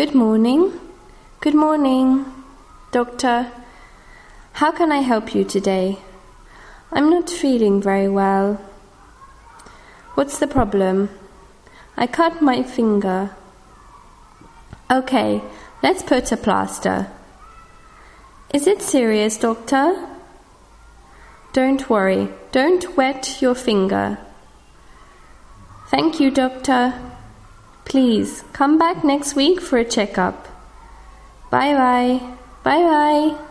Good morning. Good morning, doctor. How can I help you today? I'm not feeling very well. What's the problem? I cut my finger. Okay, let's put a plaster. Is it serious, doctor? Don't worry, don't wet your finger. Thank you, doctor. Please come back next week for a checkup. Bye bye. Bye bye.